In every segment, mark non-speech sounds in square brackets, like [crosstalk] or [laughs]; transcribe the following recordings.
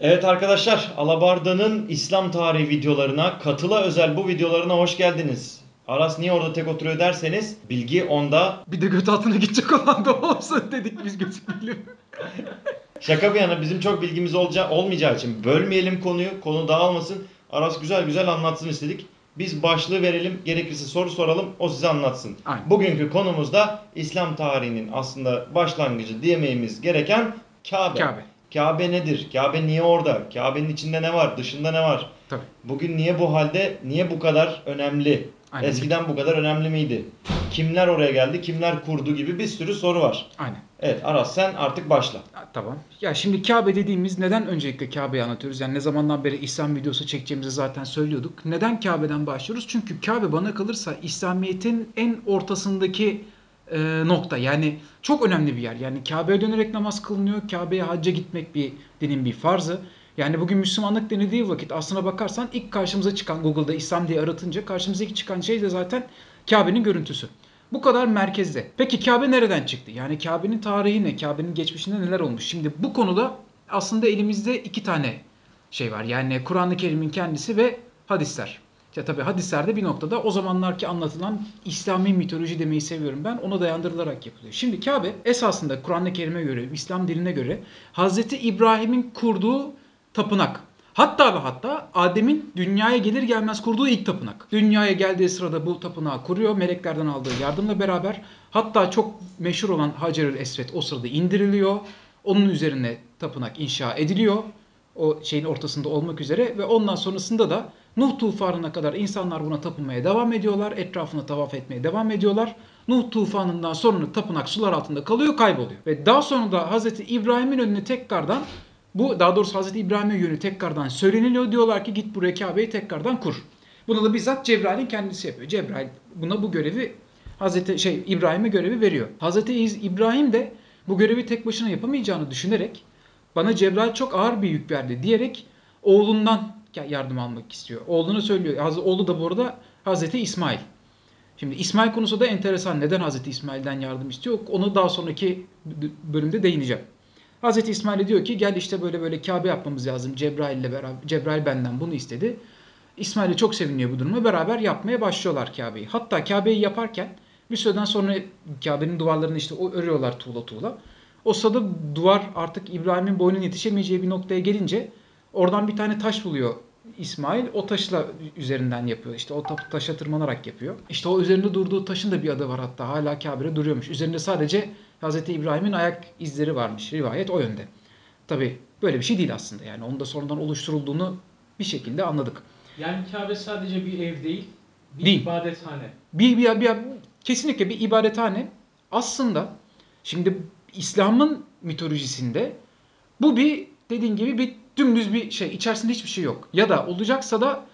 Evet arkadaşlar, Alabarda'nın İslam tarihi videolarına, katıla özel bu videolarına hoş geldiniz. Aras niye orada tek oturuyor derseniz, bilgi onda. Bir de göt altına gidecek olan da olsun dedik biz gözükmeyelim. Şaka bir yana bizim çok bilgimiz olacağı, olmayacağı için bölmeyelim konuyu, konu dağılmasın. Aras güzel güzel anlatsın istedik. Biz başlığı verelim, gerekirse soru soralım, o size anlatsın. Aynen. Bugünkü konumuz da İslam tarihinin aslında başlangıcı diyemeyimiz gereken Kabe. Kabe. Kabe nedir? Kabe niye orada? Kabe'nin içinde ne var? Dışında ne var? Tabii. Bugün niye bu halde? Niye bu kadar önemli? Aynen. Eskiden bu kadar önemli miydi? Kimler oraya geldi? Kimler kurdu gibi bir sürü soru var. Aynen. Evet Aras sen artık başla. Tamam. Ya şimdi Kabe dediğimiz neden öncelikle Kabe'yi anlatıyoruz? Yani ne zamandan beri İslam videosu çekeceğimizi zaten söylüyorduk. Neden Kabe'den başlıyoruz? Çünkü Kabe bana kalırsa İslamiyet'in en ortasındaki e, nokta. Yani çok önemli bir yer. Yani Kabe'ye dönerek namaz kılınıyor. Kabe'ye hacca gitmek bir dinin bir farzı. Yani bugün Müslümanlık denildiği vakit aslına bakarsan ilk karşımıza çıkan Google'da İslam diye aratınca karşımıza ilk çıkan şey de zaten Kabe'nin görüntüsü. Bu kadar merkezde. Peki Kabe nereden çıktı? Yani Kabe'nin tarihi ne? Kabe'nin geçmişinde neler olmuş? Şimdi bu konuda aslında elimizde iki tane şey var. Yani Kur'an-ı Kerim'in kendisi ve hadisler. Ya tabii hadislerde bir noktada o zamanlarki anlatılan İslami mitoloji demeyi seviyorum ben. Ona dayandırılarak yapılıyor. Şimdi Kabe esasında Kur'an-ı Kerim'e göre, İslam diline göre Hazreti İbrahim'in kurduğu tapınak. Hatta ve hatta Adem'in dünyaya gelir gelmez kurduğu ilk tapınak. Dünyaya geldiği sırada bu tapınağı kuruyor. Meleklerden aldığı yardımla beraber. Hatta çok meşhur olan Hacer-ül Esved o sırada indiriliyor. Onun üzerine tapınak inşa ediliyor. O şeyin ortasında olmak üzere ve ondan sonrasında da Nuh tufanına kadar insanlar buna tapınmaya devam ediyorlar. Etrafını tavaf etmeye devam ediyorlar. Nuh tufanından sonra tapınak sular altında kalıyor, kayboluyor. Ve daha sonra da Hazreti İbrahim'in önüne tekrardan bu daha doğrusu Hazreti İbrahim'e yönü tekrardan söyleniliyor. Diyorlar ki git buraya Kabe'yi tekrardan kur. Bunu da bizzat Cebrail'in kendisi yapıyor. Cebrail buna bu görevi Hazreti şey İbrahim'e görevi veriyor. Hazreti İbrahim de bu görevi tek başına yapamayacağını düşünerek bana Cebrail çok ağır bir yük verdi diyerek oğlundan yardım almak istiyor. Oğluna söylüyor. Oğlu da bu arada Hazreti İsmail. Şimdi İsmail konusu da enteresan. Neden Hazreti İsmail'den yardım istiyor? Onu daha sonraki bölümde değineceğim. Hazreti İsmail'e diyor ki gel işte böyle böyle Kabe yapmamız lazım. Cebrail ile beraber Cebrail benden bunu istedi. İsmail de çok seviniyor bu duruma. Beraber yapmaya başlıyorlar Kabe'yi. Hatta Kabe'yi yaparken bir süreden sonra Kabe'nin duvarlarını işte örüyorlar tuğla tuğla. O sırada duvar artık İbrahim'in boynunun yetişemeyeceği bir noktaya gelince oradan bir tane taş buluyor İsmail. O taşla üzerinden yapıyor. İşte o ta- taşa tırmanarak yapıyor. İşte o üzerinde durduğu taşın da bir adı var hatta. Hala Kabe'de duruyormuş. Üzerinde sadece Hz. İbrahim'in ayak izleri varmış. Rivayet o yönde. Tabi böyle bir şey değil aslında. Yani onun da sonradan oluşturulduğunu bir şekilde anladık. Yani Kabe sadece bir ev değil, bir Değil. ibadethane. Bir, bir, bir, kesinlikle bir ibadethane. Aslında şimdi İslam'ın mitolojisinde bu bir dediğin gibi bir dümdüz bir şey. İçerisinde hiçbir şey yok. Ya da olacaksa da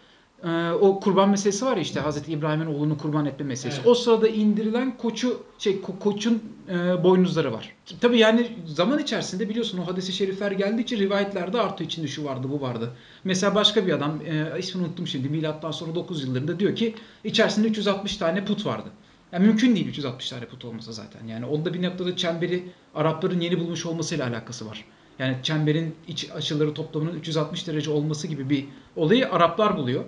e, o kurban meselesi var ya işte Hazreti İbrahim'in oğlunu kurban etme meselesi. Evet. O sırada indirilen koçu şey ko- koçun e, boynuzları var. Tabi yani zaman içerisinde biliyorsun o hadis-i şerifler geldikçe rivayetlerde artıyor. İçinde şu vardı bu vardı. Mesela başka bir adam e, ismini unuttum şimdi milattan sonra 9 yıllarında diyor ki içerisinde 360 tane put vardı. Yani mümkün değil 360 tane put olmasa zaten. Yani onda bir noktada çemberi Arapların yeni bulmuş olmasıyla alakası var. Yani çemberin iç açıları toplamının 360 derece olması gibi bir olayı Araplar buluyor.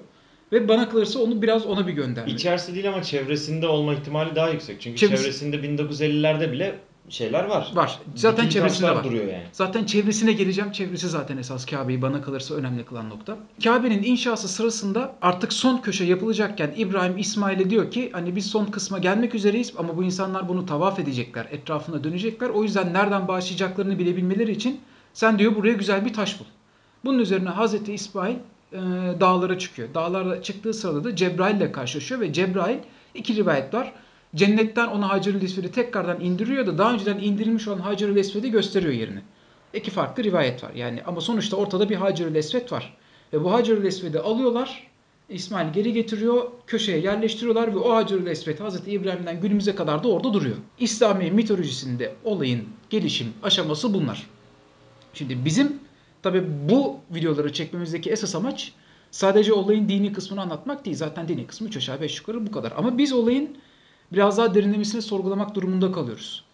Ve bana kalırsa onu biraz ona bir gönderme. İçerisi değil ama çevresinde olma ihtimali daha yüksek. Çünkü Çevresi- çevresinde 1950'lerde bile şeyler var. Var. Zaten Dikili çevresinde var. duruyor yani. Zaten çevresine geleceğim. Çevresi zaten esas Kabe'yi bana kalırsa önemli kılan nokta. Kabe'nin inşası sırasında artık son köşe yapılacakken İbrahim İsmail'e diyor ki hani biz son kısma gelmek üzereyiz ama bu insanlar bunu tavaf edecekler. Etrafına dönecekler. O yüzden nereden başlayacaklarını bilebilmeleri için sen diyor buraya güzel bir taş bul. Bunun üzerine Hazreti İsmail e, dağlara çıkıyor. Dağlara çıktığı sırada da Cebrail ile karşılaşıyor ve Cebrail iki rivayet var. Cennetten ona Hacer-ül Esved'i tekrardan indiriyor da daha önceden indirilmiş olan Hacer-ül Esved'i gösteriyor yerini. İki farklı rivayet var. Yani ama sonuçta ortada bir Hacer-ül Esved var. Ve bu Hacer-ül Esved'i alıyorlar. İsmail geri getiriyor, köşeye yerleştiriyorlar ve o Hacer-ül Esved Hazreti İbrahim'den günümüze kadar da orada duruyor. İslami mitolojisinde olayın gelişim aşaması bunlar. Şimdi bizim tabi bu videoları çekmemizdeki esas amaç sadece olayın dini kısmını anlatmak değil. Zaten dini kısmı 3 aşağı 5 yukarı bu kadar. Ama biz olayın biraz daha derinlemesine sorgulamak durumunda kalıyoruz.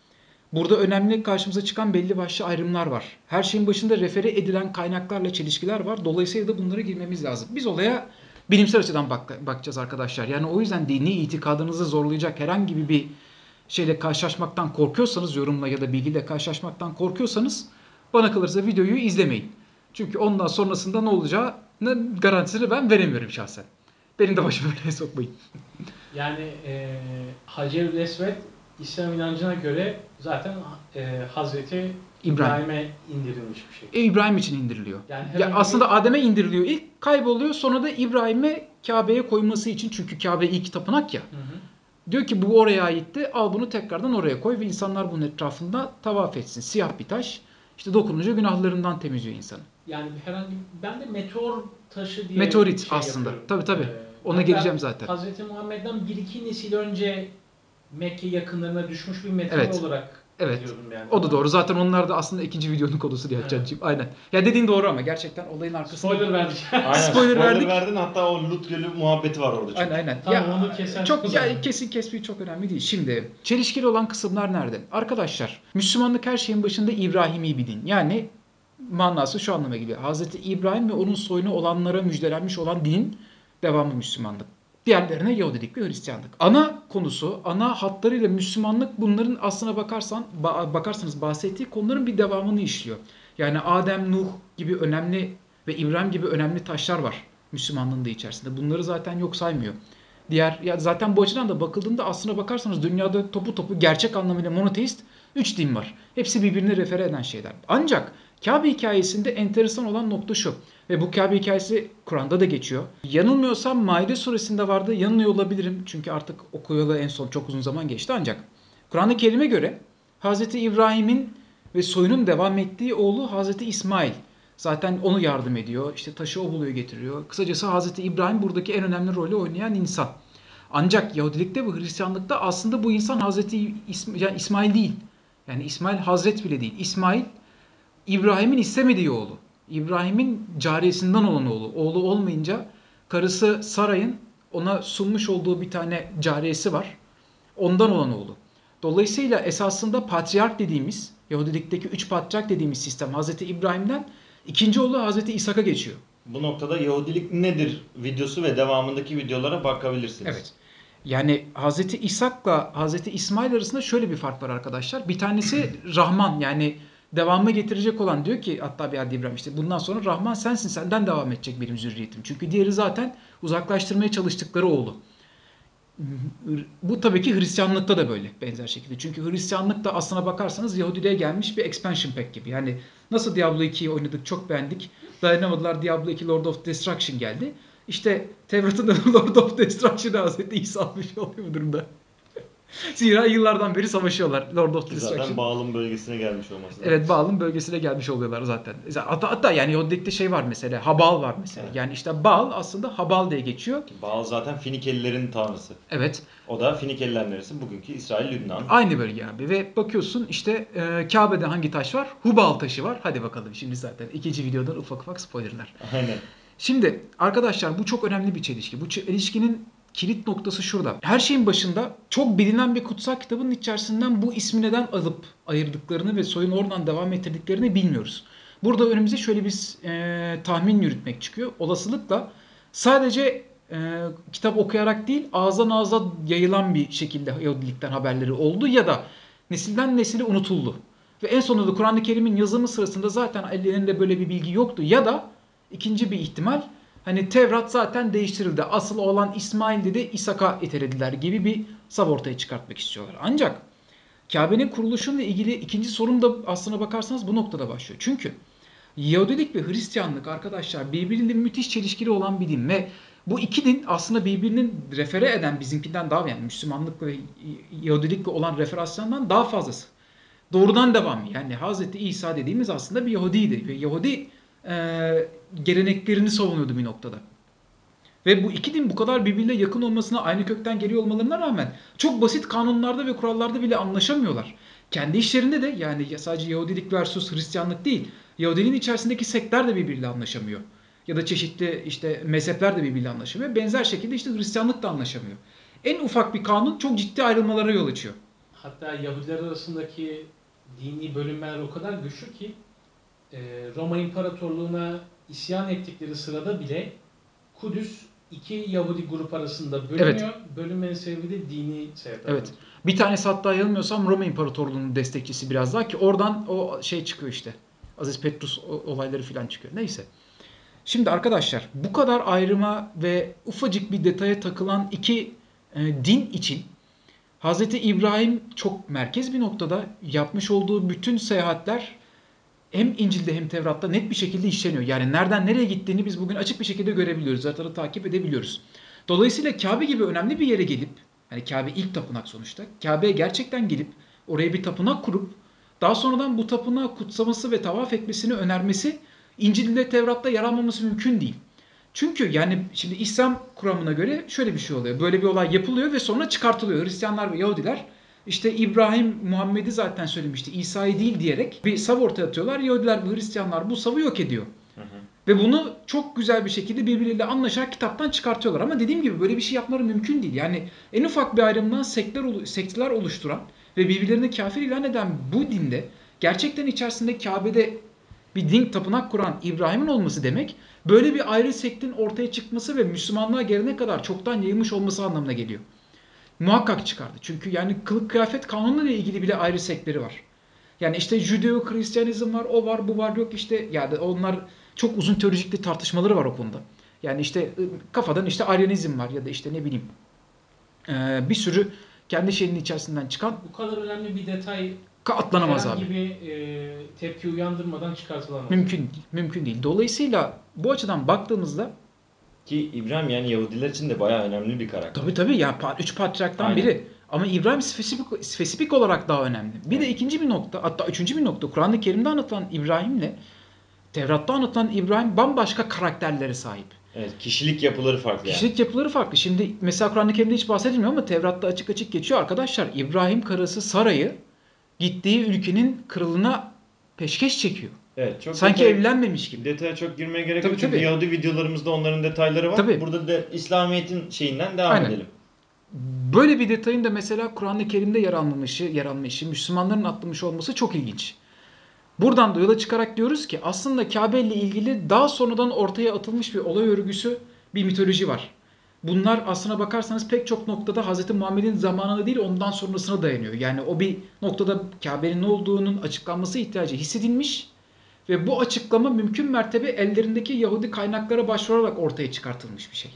Burada önemli karşımıza çıkan belli başlı ayrımlar var. Her şeyin başında refere edilen kaynaklarla çelişkiler var. Dolayısıyla da bunlara girmemiz lazım. Biz olaya bilimsel açıdan bak- bakacağız arkadaşlar. Yani o yüzden dini itikadınızı zorlayacak herhangi bir şeyle karşılaşmaktan korkuyorsanız, yorumla ya da bilgiyle karşılaşmaktan korkuyorsanız bana kalırsa videoyu izlemeyin. Çünkü ondan sonrasında ne olacağını garantisini ben veremiyorum şahsen. Benim de başıma belaya [laughs] sokmayın. Yani e, Hacer-ül Esved İslam inancına göre zaten e, Hazreti İbrahim. İbrahim'e indirilmiş bir şey. E, İbrahim için indiriliyor. Yani Ya aslında Adem'e indiriliyor ilk, kayboluyor. Sonra da İbrahim'e Kabe'ye koyması için çünkü Kabe ilk tapınak ya. Hı hı. Diyor ki bu oraya aitti. Al bunu tekrardan oraya koy ve insanlar bunun etrafında tavaf etsin. Siyah bir taş. İşte dokununca günahlarından temizliyor insanı. Yani herhangi ben de meteor taşı diye Meteorit şey aslında. yapıyorum. Tabii, tabii. Ee, Ona geleceğim zaten. Hazreti Muhammed'den bir iki nesil önce Mekke yakınlarına düşmüş bir meteor Evet. olarak Evet. yani. O da doğru. Zaten onlar da aslında ikinci videonun konusu diye Evet. Cancığım. Aynen. Ya dediğin doğru ama gerçekten olayın arkasında... Spoiler verdik. [laughs] Aynen. Spoiler Spoiler, verdik. verdin hatta o Lut Gölü muhabbeti var orada. çünkü. Aynen aynen. Tamam, onu keser çok ya, kesin kesmeyi çok önemli değil. Şimdi çelişkili olan kısımlar nerede? Arkadaşlar Müslümanlık her şeyin başında İbrahimi bir din. Yani manası şu anlama geliyor. Hazreti İbrahim ve onun soyunu olanlara müjdelenmiş olan dinin devamı Müslümanlık. Diğerlerine Yahudilik ve Hristiyanlık. Ana konusu, ana hatlarıyla Müslümanlık bunların aslına bakarsan ba- bakarsanız bahsettiği konuların bir devamını işliyor. Yani Adem, Nuh gibi önemli ve İbrahim gibi önemli taşlar var Müslümanlığın da içerisinde. Bunları zaten yok saymıyor. Diğer ya zaten bu açıdan da bakıldığında aslına bakarsanız dünyada topu topu gerçek anlamıyla monoteist 3 din var. Hepsi birbirine refere eden şeyler. Ancak Kabe hikayesinde enteresan olan nokta şu. Ve bu Kabe hikayesi Kur'an'da da geçiyor. Yanılmıyorsam Maide suresinde vardı. Yanılıyor olabilirim. Çünkü artık okuyalı en son çok uzun zaman geçti ancak. Kur'an-ı Kerim'e göre Hz. İbrahim'in ve soyunun devam ettiği oğlu Hz. İsmail. Zaten onu yardım ediyor. İşte taşı o buluyor getiriyor. Kısacası Hz. İbrahim buradaki en önemli rolü oynayan insan. Ancak Yahudilikte ve Hristiyanlıkta aslında bu insan Hz. İsm- yani İsmail değil. Yani İsmail Hazret bile değil. İsmail İbrahim'in istemediği oğlu. İbrahim'in cariyesinden olan oğlu. Oğlu olmayınca karısı Saray'ın ona sunmuş olduğu bir tane cariyesi var. Ondan olan oğlu. Dolayısıyla esasında patriark dediğimiz, Yahudilikteki üç patriark dediğimiz sistem Hazreti İbrahim'den ikinci oğlu Hazreti İshak'a geçiyor. Bu noktada Yahudilik nedir videosu ve devamındaki videolara bakabilirsiniz. Evet. Yani Hazreti İshak'la Hazreti İsmail arasında şöyle bir fark var arkadaşlar. Bir tanesi Rahman yani devamı getirecek olan diyor ki hatta bir yerde İbrahim işte bundan sonra Rahman sensin senden devam edecek benim zürriyetim. Çünkü diğeri zaten uzaklaştırmaya çalıştıkları oğlu. Bu tabii ki Hristiyanlıkta da böyle benzer şekilde. Çünkü Hristiyanlık da aslına bakarsanız Yahudiliğe gelmiş bir expansion pack gibi. Yani nasıl Diablo 2'yi oynadık çok beğendik. Dayanamadılar Diablo 2 Lord of Destruction geldi. İşte Tevrat'ın da [laughs] Lord of Destruction'ı Hazreti İsa almış oluyor bu durumda. Zira yıllardan beri savaşıyorlar Lord of Destruction. Zaten bağlım bölgesine gelmiş olması. Evet Baal'ın bölgesine gelmiş oluyorlar zaten. Hatta, hatta yani Yahudilikte şey var mesela Habal var mesela. Evet. Yani işte Baal aslında Habal diye geçiyor. Baal zaten Finikelilerin tanrısı. Evet. O da Finikeliler neresi? Bugünkü İsrail, Lübnan. Aynı bölge abi ve bakıyorsun işte e, Kabe'de hangi taş var? Hubal taşı var. Hadi bakalım şimdi zaten ikinci videodan ufak ufak spoilerlar. Aynen. Şimdi arkadaşlar bu çok önemli bir çelişki. Bu çelişkinin kilit noktası şurada. Her şeyin başında çok bilinen bir kutsal kitabın içerisinden bu ismi neden alıp ayırdıklarını ve soyun oradan devam ettirdiklerini bilmiyoruz. Burada önümüze şöyle bir e, tahmin yürütmek çıkıyor. Olasılıkla sadece e, kitap okuyarak değil ağızdan ağza yayılan bir şekilde Yahudilikten haberleri oldu ya da nesilden nesile unutuldu. Ve en sonunda da Kur'an-ı Kerim'in yazımı sırasında zaten ellerinde böyle bir bilgi yoktu ya da ikinci bir ihtimal hani Tevrat zaten değiştirildi. Asıl olan İsmail dedi İshak'a itelediler gibi bir sav ortaya çıkartmak istiyorlar. Ancak Kabe'nin kuruluşuyla ilgili ikinci sorun da aslına bakarsanız bu noktada başlıyor. Çünkü Yahudilik ve Hristiyanlık arkadaşlar birbiriyle müthiş çelişkili olan bir din ve bu iki din aslında birbirinin refere eden bizimkinden daha yani Müslümanlık ve Yahudilikle olan referasyondan daha fazlası. Doğrudan devam yani Hazreti İsa dediğimiz aslında bir Yahudiydi ve Yahudi e, geleneklerini savunuyordu bir noktada. Ve bu iki din bu kadar birbirine yakın olmasına aynı kökten geliyor olmalarına rağmen çok basit kanunlarda ve kurallarda bile anlaşamıyorlar. Kendi işlerinde de yani sadece Yahudilik versus Hristiyanlık değil, Yahudiliğin içerisindeki sektler de birbiriyle anlaşamıyor. Ya da çeşitli işte mezhepler de birbiriyle anlaşamıyor. Benzer şekilde işte Hristiyanlık da anlaşamıyor. En ufak bir kanun çok ciddi ayrılmalara yol açıyor. Hatta Yahudiler arasındaki dini bölünmeler o kadar güçlü ki Roma İmparatorluğu'na isyan ettikleri sırada bile Kudüs iki Yahudi grup arasında bölünüyor. Bölünmenin sebebi de dini sebepler. Evet. Bir tanesi hatta yanılmıyorsam Roma İmparatorluğu'nun destekçisi biraz daha ki oradan o şey çıkıyor işte. Aziz Petrus olayları falan çıkıyor. Neyse. Şimdi arkadaşlar bu kadar ayrıma ve ufacık bir detaya takılan iki e, din için Hz. İbrahim çok merkez bir noktada yapmış olduğu bütün seyahatler hem İncil'de hem Tevrat'ta net bir şekilde işleniyor. Yani nereden nereye gittiğini biz bugün açık bir şekilde görebiliyoruz. Zaten takip edebiliyoruz. Dolayısıyla Kabe gibi önemli bir yere gelip, hani Kabe ilk tapınak sonuçta, Kabe'ye gerçekten gelip oraya bir tapınak kurup daha sonradan bu tapınağı kutsaması ve tavaf etmesini önermesi İncil'de Tevrat'ta yer almaması mümkün değil. Çünkü yani şimdi İslam kuramına göre şöyle bir şey oluyor. Böyle bir olay yapılıyor ve sonra çıkartılıyor. Hristiyanlar ve Yahudiler işte İbrahim Muhammed'i zaten söylemişti. İsa'yı değil diyerek bir sav ortaya atıyorlar. Yahudiler ve Hristiyanlar bu savı yok ediyor. Hı hı. Ve bunu çok güzel bir şekilde birbirleriyle anlaşarak kitaptan çıkartıyorlar. Ama dediğim gibi böyle bir şey yapmaları mümkün değil. Yani en ufak bir ayrımdan sektör, olu- sektörler oluşturan ve birbirlerini kafir ilan eden bu dinde gerçekten içerisinde Kabe'de bir din tapınak kuran İbrahim'in olması demek böyle bir ayrı sektin ortaya çıkması ve Müslümanlığa gelene kadar çoktan yayılmış olması anlamına geliyor. Muhakkak çıkardı. Çünkü yani kılık kıyafet kanunuyla ilgili bile ayrı sektleri var. Yani işte Judeo-Hristiyanizm var, o var, bu var, yok işte yani onlar çok uzun teolojik bir tartışmaları var o konuda. Yani işte ı, kafadan işte Aryanizm var ya da işte ne bileyim bir sürü kendi şeyinin içerisinden çıkan Bu kadar önemli bir detay atlanamaz abi. e, tepki uyandırmadan çıkartılamaz. Mümkün değil. Mümkün değil. Dolayısıyla bu açıdan baktığımızda Ki İbrahim yani Yahudiler için de bayağı önemli bir karakter. tabii tabii yani üç patriarktan Aynen. biri. Ama İbrahim spesifik, spesifik olarak daha önemli. Bir de Evet. ikinci bir nokta, hatta üçüncü bir nokta. Kur'an-ı Kerim'de anlatılan İbrahim'le Tevrat'ta anlatılan İbrahim bambaşka karakterlere sahip. Evet, kişilik yapıları farklı yani. Kişilik yapıları farklı. Şimdi mesela Kur'an-ı Kerim'de hiç bahsedilmiyor ama Tevrat'ta açık açık geçiyor arkadaşlar. İbrahim karısı Sara'yı gittiği ülkenin kralına peşkeş çekiyor. Evet, çok Sanki detay- evlenmemiş gibi. Detaya çok girmeye gerek Tabii, yok çünkü tabii. Yahudi videolarımızda onların detayları var. Tabii. Burada da İslamiyet'in şeyinden devam Aynen. edelim. Böyle bir detayın da mesela Kur'an-ı Kerim'de yer almamışı, yer almışı, Müslümanların atlamış olması çok ilginç. Buradan da yola çıkarak diyoruz ki aslında Kabe ile ilgili daha sonradan ortaya atılmış bir olay örgüsü, bir mitoloji var. Bunlar aslına bakarsanız pek çok noktada Hz. Muhammed'in zamanına değil ondan sonrasına dayanıyor. Yani o bir noktada Kabe'nin ne olduğunun açıklanması ihtiyacı hissedilmiş ve bu açıklama mümkün mertebe ellerindeki Yahudi kaynaklara başvurarak ortaya çıkartılmış bir şey.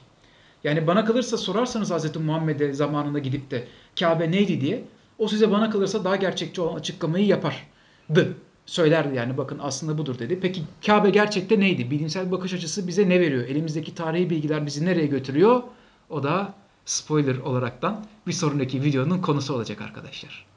Yani bana kalırsa sorarsanız Hz. Muhammed'e zamanında gidip de Kabe neydi diye o size bana kalırsa daha gerçekçi olan açıklamayı yapardı. Söylerdi yani bakın aslında budur dedi. Peki Kabe gerçekte neydi? Bilimsel bakış açısı bize ne veriyor? Elimizdeki tarihi bilgiler bizi nereye götürüyor? O da spoiler olaraktan bir sonraki videonun konusu olacak arkadaşlar.